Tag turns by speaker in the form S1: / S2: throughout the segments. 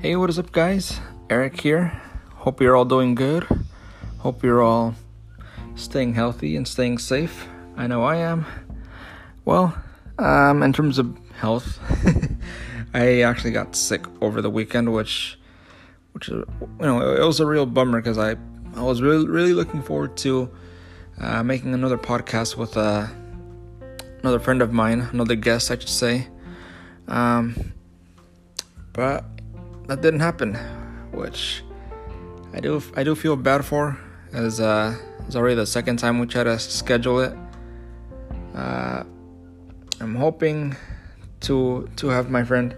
S1: Hey, what is up, guys? Eric here. Hope you're all doing good. Hope you're all staying healthy and staying safe. I know I am. Well, um, in terms of health, I actually got sick over the weekend, which, which you know, it was a real bummer because I, I was really, really looking forward to uh, making another podcast with uh, another friend of mine, another guest, I should say. Um, but that didn't happen, which I do I do feel bad for, as uh, it's already the second time we try to schedule it. Uh, I'm hoping to to have my friend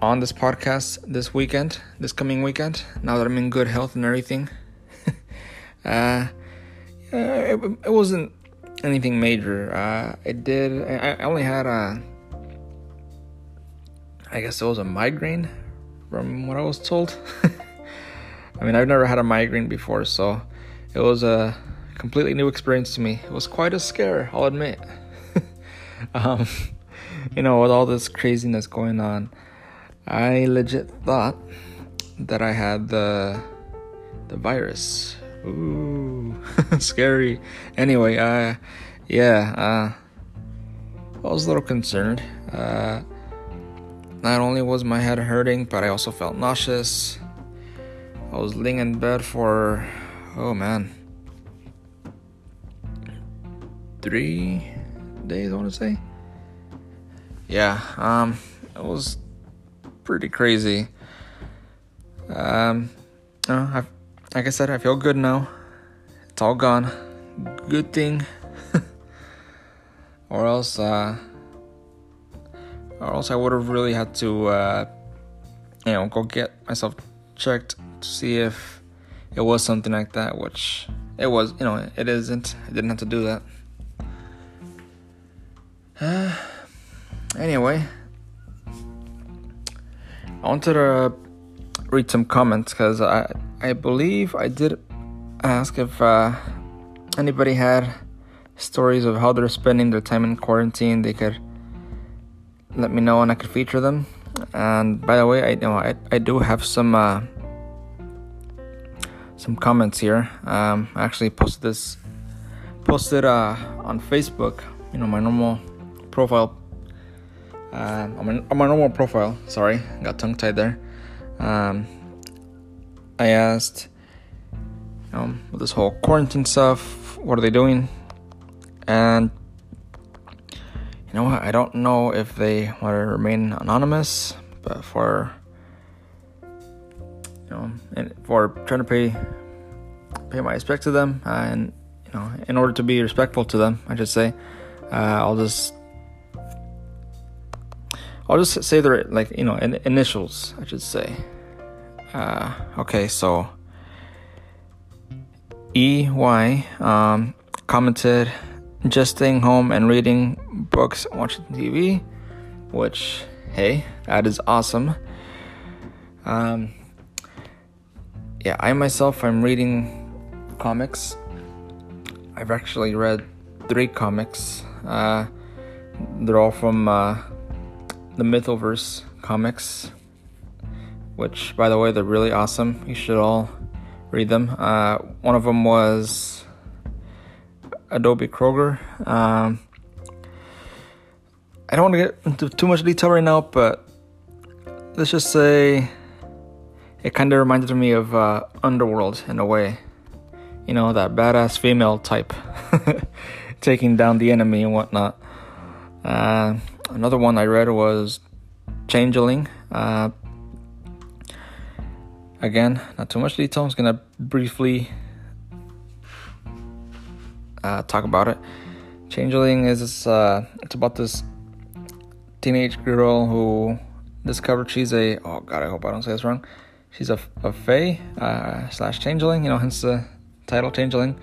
S1: on this podcast this weekend, this coming weekend. Now that I'm in good health and everything. uh, it, it wasn't anything major. Uh, I did. I, I only had a I guess it was a migraine from what I was told. I mean, I've never had a migraine before, so it was a completely new experience to me. It was quite a scare, I'll admit. um, you know, with all this craziness going on, I legit thought that I had the the virus. Ooh, scary. Anyway, uh, yeah, uh, I was a little concerned. Uh, not only was my head hurting, but I also felt nauseous. I was laying in bed for, oh man, three days, I want to say. Yeah, um, it was pretty crazy. Um, uh, I, like I said, I feel good now. It's all gone. Good thing. or else, uh, or else I would have really had to, uh, you know, go get myself checked to see if it was something like that, which it was, you know, it isn't. I didn't have to do that. Uh, anyway, I wanted to read some comments because I, I believe I did ask if uh, anybody had stories of how they're spending their time in quarantine. They could let me know and I could feature them. And by the way, I you know I, I do have some uh, some comments here. Um, I actually posted this posted uh, on Facebook. You know my normal profile. Uh, on, my, on my normal profile. Sorry, got tongue tied there. Um, I asked, um, this whole quarantine stuff, what are they doing? And know what? I don't know if they want to remain anonymous, but for you know, and for trying to pay pay my respect to them, uh, and you know, in order to be respectful to them, I should say, uh, I'll just I'll just say their like you know in, initials. I should say. Uh, okay, so E Y um, commented just staying home and reading books, watching TV, which, hey, that is awesome. Um, yeah, I myself, I'm reading comics. I've actually read three comics. Uh, they're all from uh, the Mythoverse comics, which, by the way, they're really awesome. You should all read them. Uh, one of them was Adobe Kroger. Um, I don't want to get into too much detail right now, but let's just say it kind of reminded me of uh, Underworld in a way. You know, that badass female type taking down the enemy and whatnot. Uh, another one I read was Changeling. Uh, again, not too much detail. I'm just gonna briefly uh, talk about it. Changeling is uh, it's about this teenage girl who discovered she's a oh god I hope I don't say this wrong. She's a a fae uh, slash changeling. You know, hence the title changeling.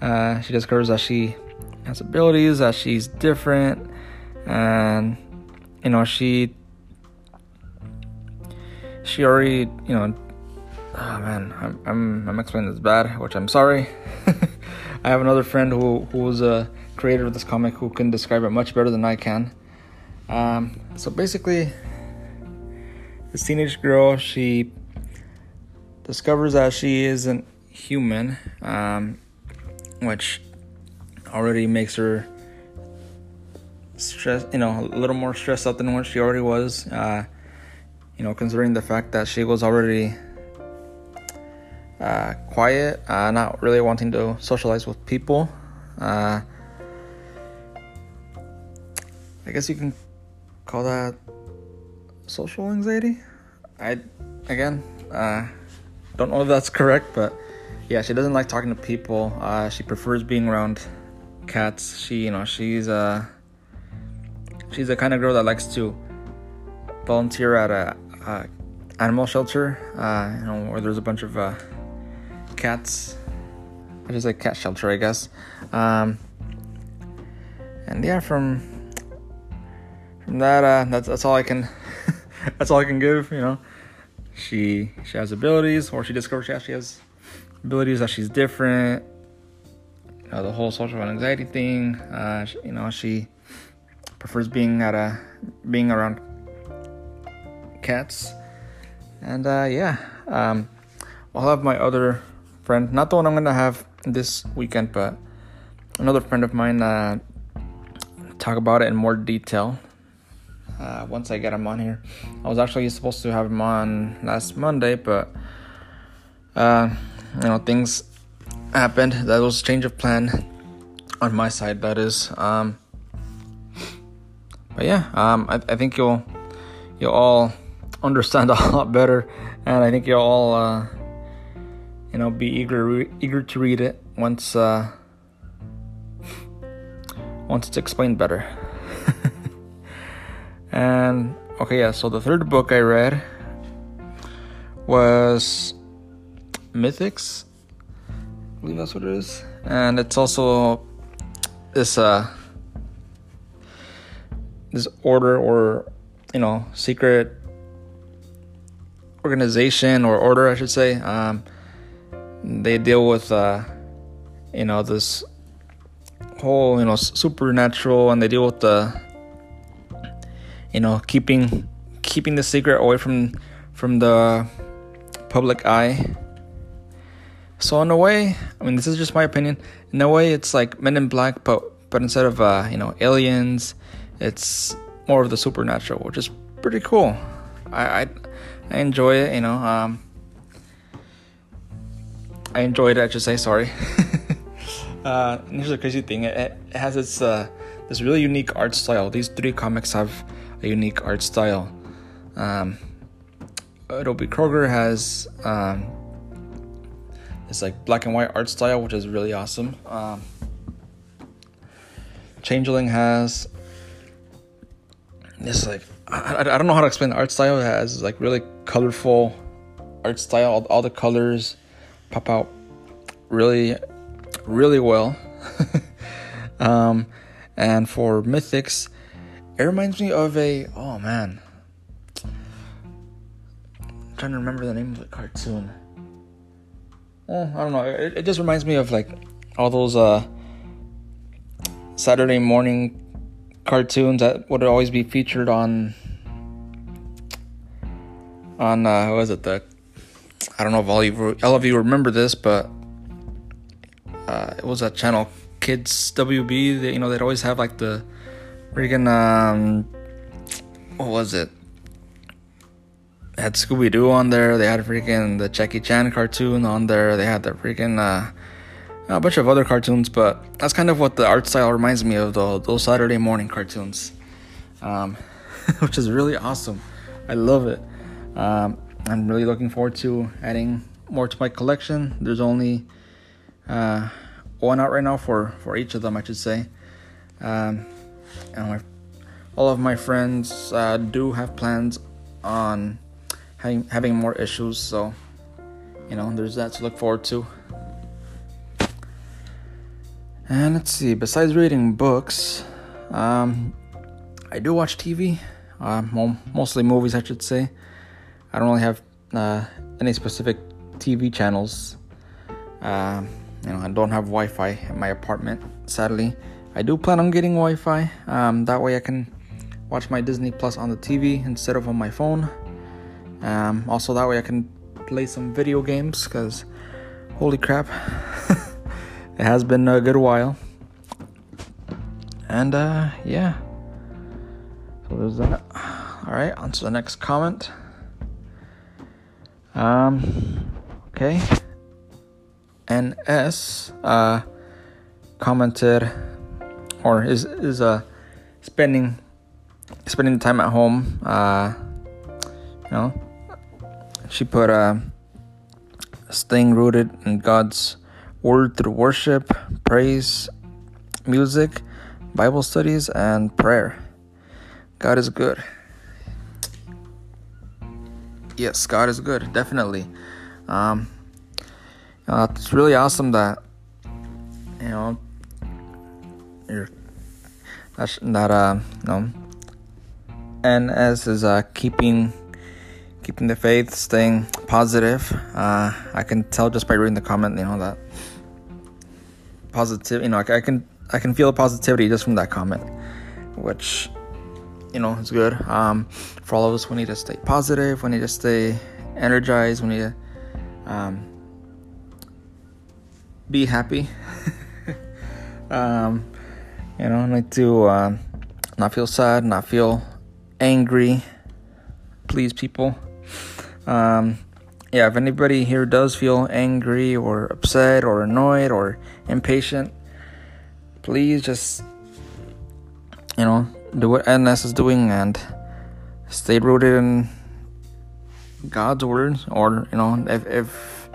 S1: Uh, she discovers that she has abilities, that she's different, and you know she she already you know oh man I'm I'm, I'm explaining this bad, which I'm sorry. I have another friend who who was a creator of this comic who can describe it much better than I can. Um, so basically, this teenage girl, she discovers that she isn't human, um, which already makes her stress, you know, a little more stressed out than what she already was. Uh, you know, considering the fact that she was already uh, quiet, uh, not really wanting to socialize with people. Uh, I guess you can call that social anxiety. I, again, uh, don't know if that's correct, but yeah, she doesn't like talking to people. Uh, she prefers being around cats. She, you know, she's uh, she's the kind of girl that likes to volunteer at a, a animal shelter. Uh, you know, where there's a bunch of uh, cats. I just like cat shelter, I guess. Um, and yeah, from that, uh, that's that's all I can. that's all I can give. You know, she she has abilities, or she discovers she has abilities that she's different. You know, the whole social anxiety thing. Uh, she, you know, she prefers being at a being around cats, and uh, yeah. Um, I'll have my other friend, not the one I'm gonna have this weekend, but another friend of mine uh, talk about it in more detail. Uh, once I get him on here, I was actually supposed to have him on last Monday, but uh, you know things happened. That was change of plan on my side. That is. Um, but yeah, um, I, I think you'll you'll all understand a lot better, and I think you'll all uh, you know be eager eager to read it once uh, once it's explained better. And okay, yeah. So the third book I read was Mythics. I believe that's what it is, and it's also this uh this order or you know secret organization or order, I should say. Um, they deal with uh, you know this whole you know supernatural and they deal with the you know keeping keeping the secret away from from the public eye so in a way i mean this is just my opinion in a way it's like men in black but but instead of uh you know aliens it's more of the supernatural which is pretty cool i i, I enjoy it you know um I enjoyed it. I should say sorry. uh, here's the crazy thing: it, it has its uh, this really unique art style. These three comics have unique art style. Um, Adobe Kroger has um, this like black and white art style, which is really awesome. Um, Changeling has this like I, I don't know how to explain the art style. It has like really colorful art style. All, all the colors pop out really, really well. um, and for Mythics, it reminds me of a oh man, I'm trying to remember the name of the cartoon. Oh, I don't know. It, it just reminds me of like all those uh, Saturday morning cartoons that would always be featured on on uh, what was it the I don't know if all of you, all of you remember this, but uh, it was a channel Kids WB. They, you know, they'd always have like the freaking um, what was it? Had Scooby Doo on there. They had freaking the Jackie Chan cartoon on there. They had the freaking uh, a bunch of other cartoons, but that's kind of what the art style reminds me of though. Those Saturday morning cartoons, um, which is really awesome. I love it. Um, I'm really looking forward to adding more to my collection. There's only uh, one out right now for, for each of them, I should say. Um, and my, all of my friends uh, do have plans on having having more issues, so you know there's that to look forward to. And let's see. Besides reading books, um, I do watch TV. Uh, mostly movies, I should say. I don't really have uh, any specific TV channels. Uh, you know, I don't have Wi-Fi in my apartment. Sadly, I do plan on getting Wi-Fi. Um, that way, I can watch my Disney Plus on the TV instead of on my phone. Um, also, that way I can play some video games because holy crap, it has been a good while. And uh, yeah, so there's that. All right, on to the next comment. Um, okay. NS uh, commented, or is is uh spending spending time at home. Uh, you know, she put uh, staying rooted in God's word through worship, praise, music, Bible studies, and prayer. God is good. Yes, God is good, definitely. Um, uh, it's really awesome that you know you're that that uh you know NS is uh keeping keeping the faith, staying positive. Uh, I can tell just by reading the comment, you know that positive. You know, I, I can I can feel the positivity just from that comment, which you know is good. Um, for all of us, we need to stay positive. We need to stay energized. We need to um, be happy. um, you know, need to uh, not feel sad, not feel angry. Please, people. Um, yeah, if anybody here does feel angry or upset or annoyed or impatient, please just, you know, do what NS is doing and stay rooted in God's words. Or, you know, if, if,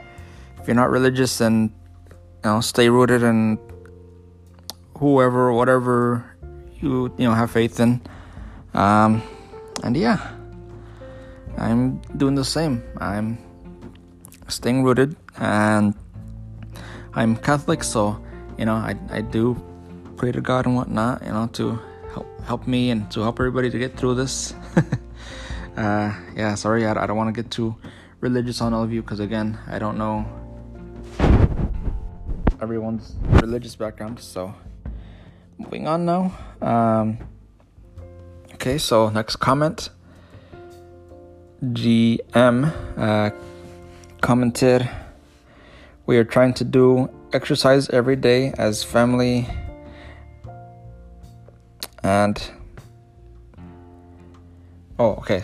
S1: if you're not religious, then, you know, stay rooted in whoever, whatever you, you know, have faith in. Um, and yeah. I'm doing the same. I'm staying rooted and I'm Catholic, so you know I I do pray to God and whatnot, you know, to help help me and to help everybody to get through this. uh, yeah, sorry, I, I don't want to get too religious on all of you because again, I don't know everyone's religious background. So moving on now. Um, okay, so next comment. GM uh, commented, We are trying to do exercise every day as family and oh okay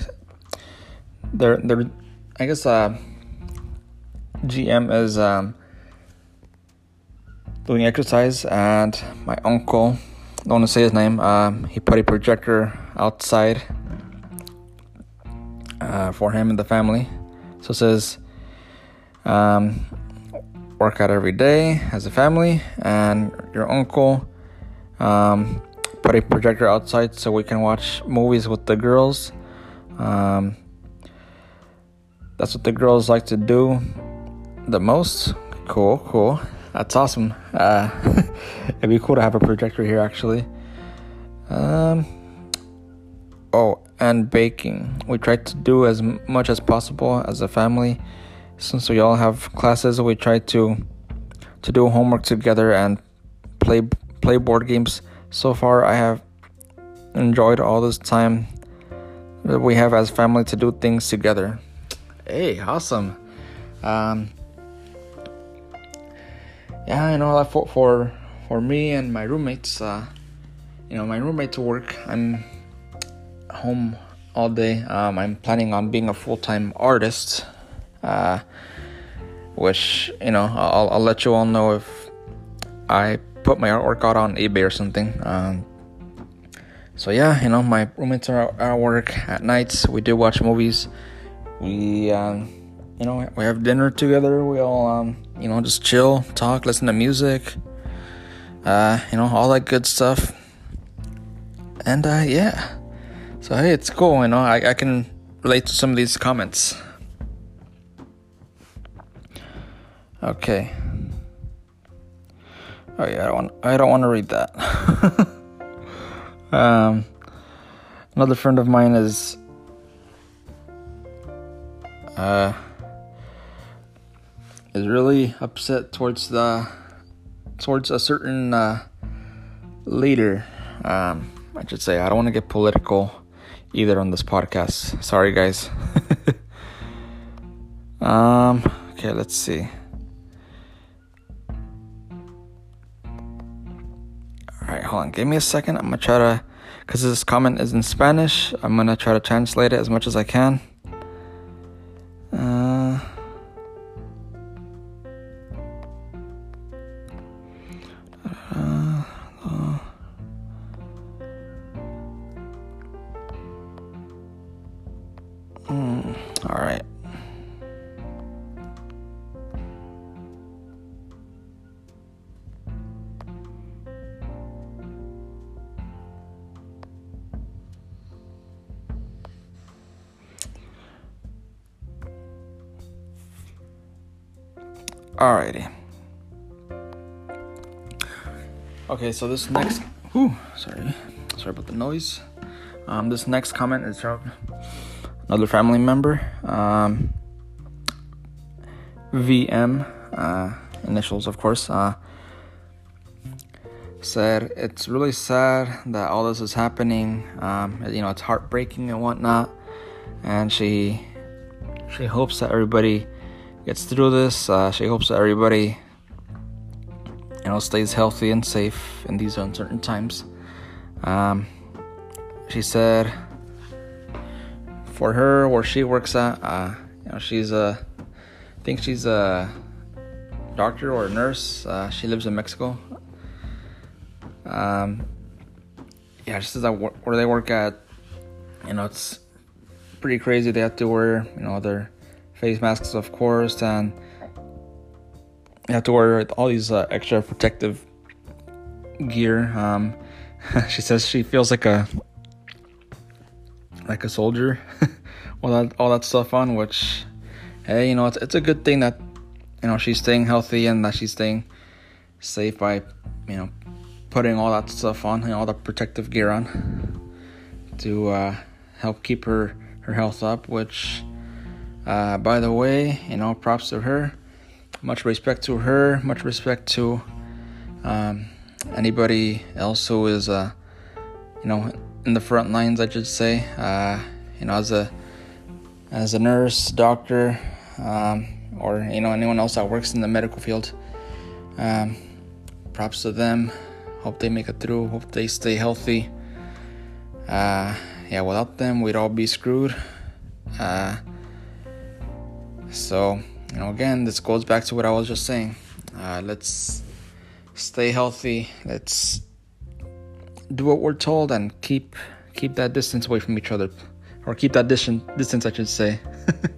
S1: they're they're i guess uh gm is um doing exercise and my uncle don't want to say his name um he put a projector outside uh, for him and the family. So it says, um, work out every day as a family, and your uncle um, put a projector outside so we can watch movies with the girls. Um, that's what the girls like to do the most. Cool, cool. That's awesome. Uh, it'd be cool to have a projector here, actually. Um, oh, and baking. We try to do as much as possible as a family. Since we all have classes, we try to to do homework together and play play board games. So far, I have enjoyed all this time that we have as family to do things together. Hey, awesome. Um, yeah, you know, for for for me and my roommates, uh, you know, my roommates work. I'm home all day. Um, I'm planning on being a full time artist, uh, which, you know, I'll, I'll let you all know if I put my artwork out on eBay or something. Um, so, yeah, you know, my roommates are at work at nights. We do watch movies. We, um, you know, we have dinner together. We all, um, you know, just chill, talk, listen to music, uh, you know, all that good stuff. And, uh, yeah. So hey, it's cool, you know, I, I can relate to some of these comments. Okay. Oh yeah, I don't want, I don't want to read that. um, another friend of mine is uh is really upset towards the towards a certain uh, leader. Um, I should say I don't want to get political either on this podcast. Sorry, guys. Um, okay, let's see. Alright, hold on. Give me a second. I'm gonna try to, because this comment is in Spanish, I'm gonna try to translate it as much as I can. Uh, Alrighty. Okay, so this next, whew, sorry, sorry about the noise. Um, this next comment is from another family member. Um, VM, uh, initials, of course, uh, said it's really sad that all this is happening. Um, you know, it's heartbreaking and whatnot. And she she hopes that everybody gets through this. Uh, she hopes that everybody you know stays healthy and safe in these uncertain times. Um, she said for her where she works at. Uh, you know, she's a, I think she's a doctor or a nurse. Uh, she lives in Mexico. Um, yeah, she says that where they work at, you know, it's pretty crazy. They have to wear, you know, their face masks, of course, and you have to wear all these uh, extra protective gear. Um, she says she feels like a like a soldier, all that all that stuff on. Which, hey, you know, it's it's a good thing that you know she's staying healthy and that she's staying safe by you know putting all that stuff on, you know, all the protective gear on to uh, help keep her her health up. Which, uh, by the way, you know, props to her. Much respect to her. Much respect to um, anybody else who is, uh, you know, in the front lines, I should say. Uh, you know, as a as a nurse, doctor, um, or you know anyone else that works in the medical field. Um, props to them. Hope they make it through. Hope they stay healthy. Uh, yeah, without them, we'd all be screwed. So, you know, again, this goes back to what I was just saying. Uh, let's stay healthy. Let's do what we're told and keep keep that distance away from each other, or keep that distance distance, I should say.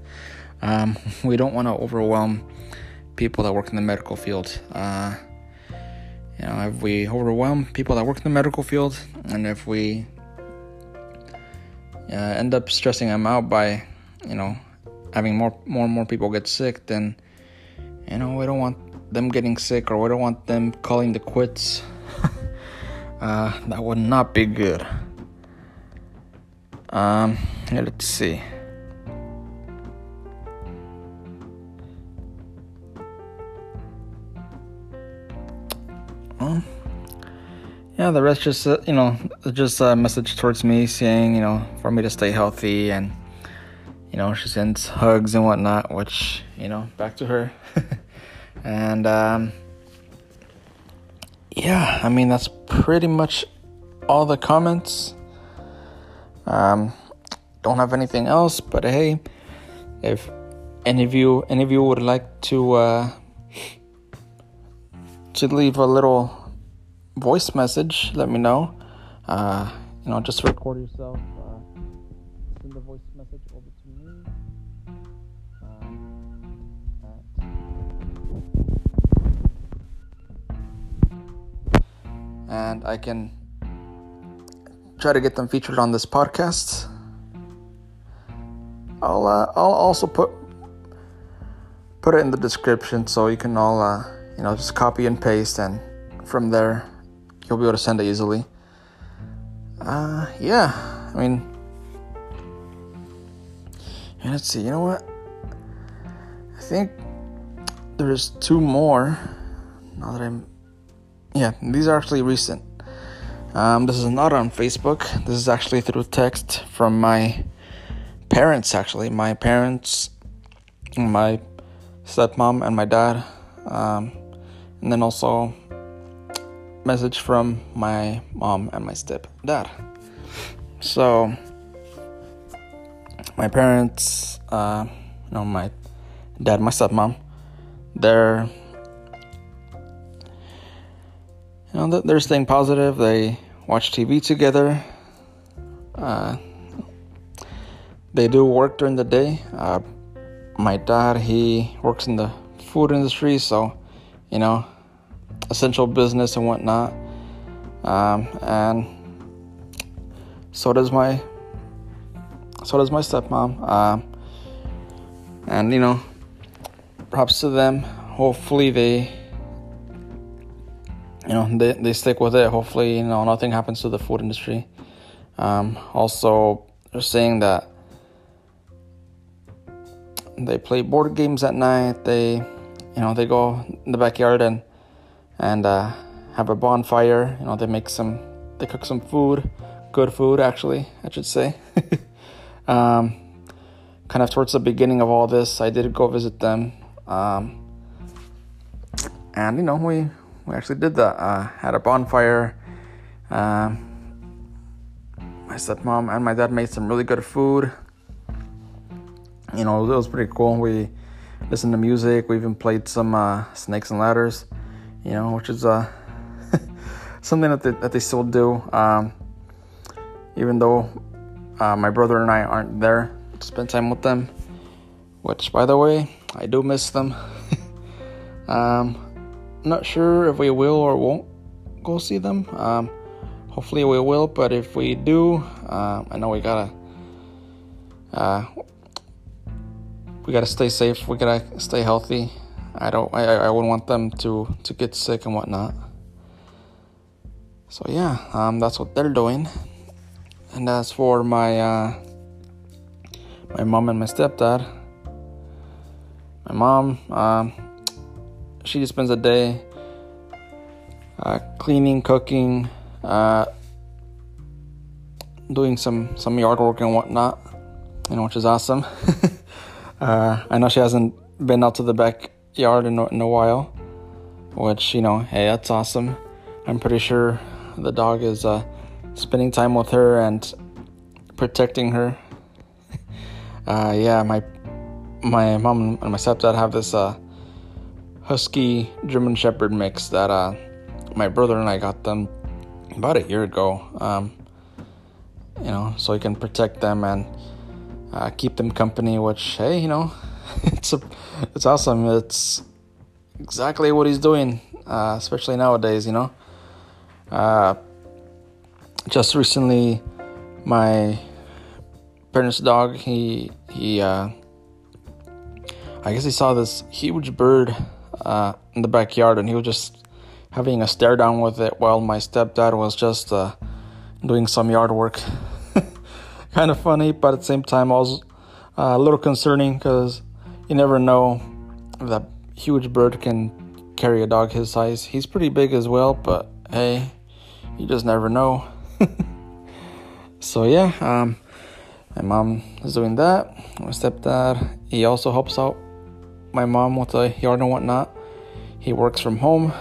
S1: um, we don't want to overwhelm people that work in the medical field. Uh, you know, if we overwhelm people that work in the medical field, and if we uh, end up stressing them out by, you know, having more more and more people get sick, then you know we don't want them getting sick, or we don't want them calling the quits. Uh, that would not be good. Um, let's see. Yeah, the rest just, uh, you know, just a message towards me saying, you know, for me to stay healthy and, you know, she sends hugs and whatnot, which, you know, back to her. and, um, yeah, I mean, that's pretty much all the comments. Um, don't have anything else, but hey, if any of you any of you would like to uh, to leave a little voice message, let me know. Uh, you know, just record yourself. And I can try to get them featured on this podcast. I'll uh, I'll also put put it in the description so you can all uh, you know just copy and paste and from there you'll be able to send it easily. Uh, yeah, I mean, let's see. You know what? I think there's two more. Now that I'm yeah, these are actually recent. Um, this is not on Facebook. This is actually through text from my parents. Actually, my parents my stepmom and my dad, um, and then also message from my mom and my stepdad. So my parents, uh, my dad, my stepmom, they're you know they're staying positive. They watch TV together. Uh, they do work during the day. Uh, my dad, he works in the food industry, so you know, essential business and whatnot. Um, and so does my so does my stepmom. Um, and you know, props to them. Hopefully they you know they, they stick with it. Hopefully, you know, nothing happens to the food industry. Um, also, they're saying that they play board games at night. They, you know, they go in the backyard and and uh, have a bonfire. You know, they make some, they cook some food, good food actually, I should say. um, kind of towards the beginning of all this, I did go visit them, um, and you know, we we actually did that. Uh, had a bonfire. Um, my stepmom and my dad made some really good food you know, it was pretty cool. We listened to music. We even played some uh, snakes and ladders, you know, which is uh, something that they, that they still do. Um, even though uh, my brother and I aren't there to spend time with them, which, by the way, I do miss them. um, not sure if we will or won't go see them. Um, hopefully, we will, but if we do, uh, I know we gotta. Uh, we gotta stay safe. We gotta stay healthy. I don't. I, I wouldn't want them to to get sick and whatnot. So yeah, um, that's what they're doing. And as for my uh, my mom and my stepdad, my mom, um, she just spends a day uh, cleaning, cooking, uh, doing some some yard work and whatnot, you know, which is awesome. Uh, I know she hasn't been out to the backyard in, in a while, which, you know, hey, that's awesome. I'm pretty sure the dog is uh, spending time with her and protecting her. uh, yeah, my my mom and my stepdad have this uh, husky German Shepherd mix that uh, my brother and I got them about a year ago. Um, you know, so he can protect them and uh, keep them company. Which hey, you know, it's a, it's awesome. It's exactly what he's doing, uh, especially nowadays. You know, uh, just recently, my parents' dog he he uh, I guess he saw this huge bird uh, in the backyard, and he was just having a stare down with it while my stepdad was just uh, doing some yard work. kind of funny, but at the same time, also uh, a little concerning because you never know that huge bird can carry a dog his size. He's pretty big as well, but hey, you just never know. so yeah, um, my mom is doing that. My stepdad, he also helps out my mom with the yard and whatnot. He works from home,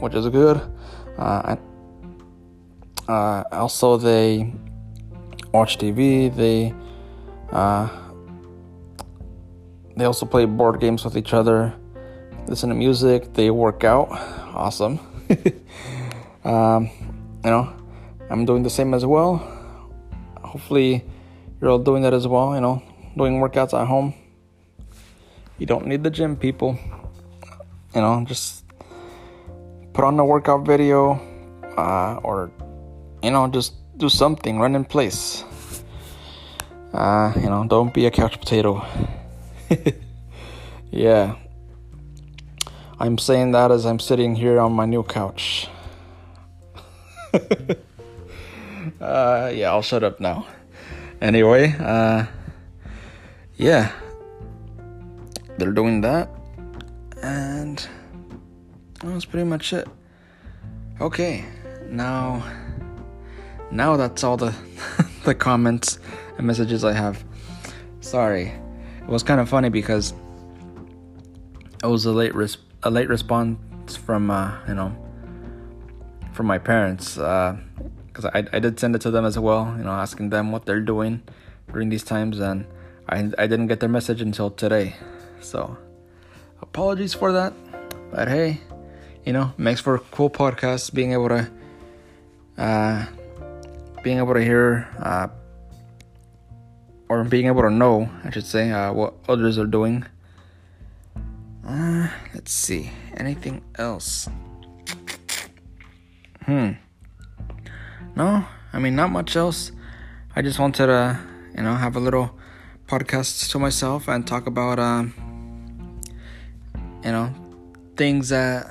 S1: which is good. Uh, uh, also, they watch TV. They uh, they also play board games with each other, listen to music. They work out. Awesome. um, you know, I'm doing the same as well. Hopefully, you're all doing that as well. You know, doing workouts at home. You don't need the gym, people. You know, just put on a workout video, uh, or you know, just do something, run in place. Uh, you know, don't be a couch potato. yeah. I'm saying that as I'm sitting here on my new couch. uh, yeah, I'll shut up now. Anyway, uh, yeah. They're doing that. And that's pretty much it. Okay, now now that's all the the comments and messages I have. Sorry. It was kind of funny because it was a late res- a late response from uh, you know from my parents because uh, I I did send it to them as well. You know, asking them what they're doing during these times, and I I didn't get their message until today. So apologies for that, but hey, you know, makes for a cool podcast being able to uh, being able to hear uh, or being able to know, I should say, uh, what others are doing uh, let's see. Anything else? Hmm. No, I mean, not much else. I just wanted to, you know, have a little podcast to myself and talk about, um, you know, things that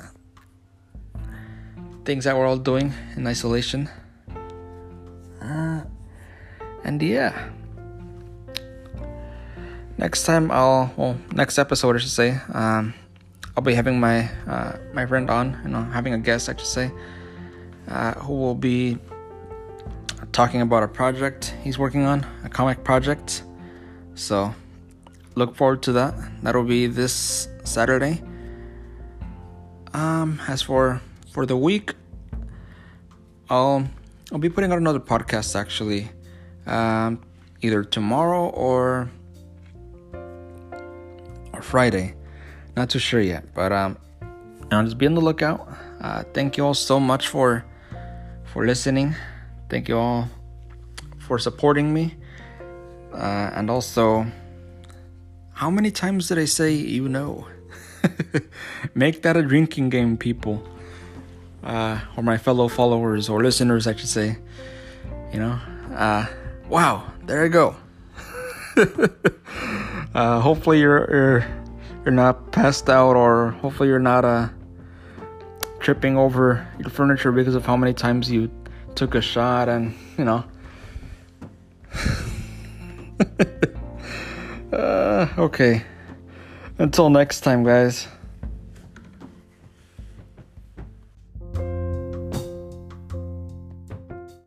S1: things that we're all doing in isolation. Uh, and yeah next time I'll well next episode I should say um, I'll be having my uh, my friend on you know having a guest I should say uh, who will be talking about a project he's working on a comic project so look forward to that that'll be this Saturday um as for for the week I'll I'll be putting out another podcast actually um, either tomorrow or or Friday. Not too sure yet, but um, I'll just be on the lookout. Uh, thank you all so much for for listening. Thank you all for supporting me, uh, and also, how many times did I say you know? Make that a drinking game, people, uh, or my fellow followers or listeners, I should say. You know, uh, wow, there I go. uh, hopefully you're, you're you're not passed out, or hopefully you're not uh, tripping over your furniture because of how many times you took a shot, and you know. uh, okay. Until next time, guys.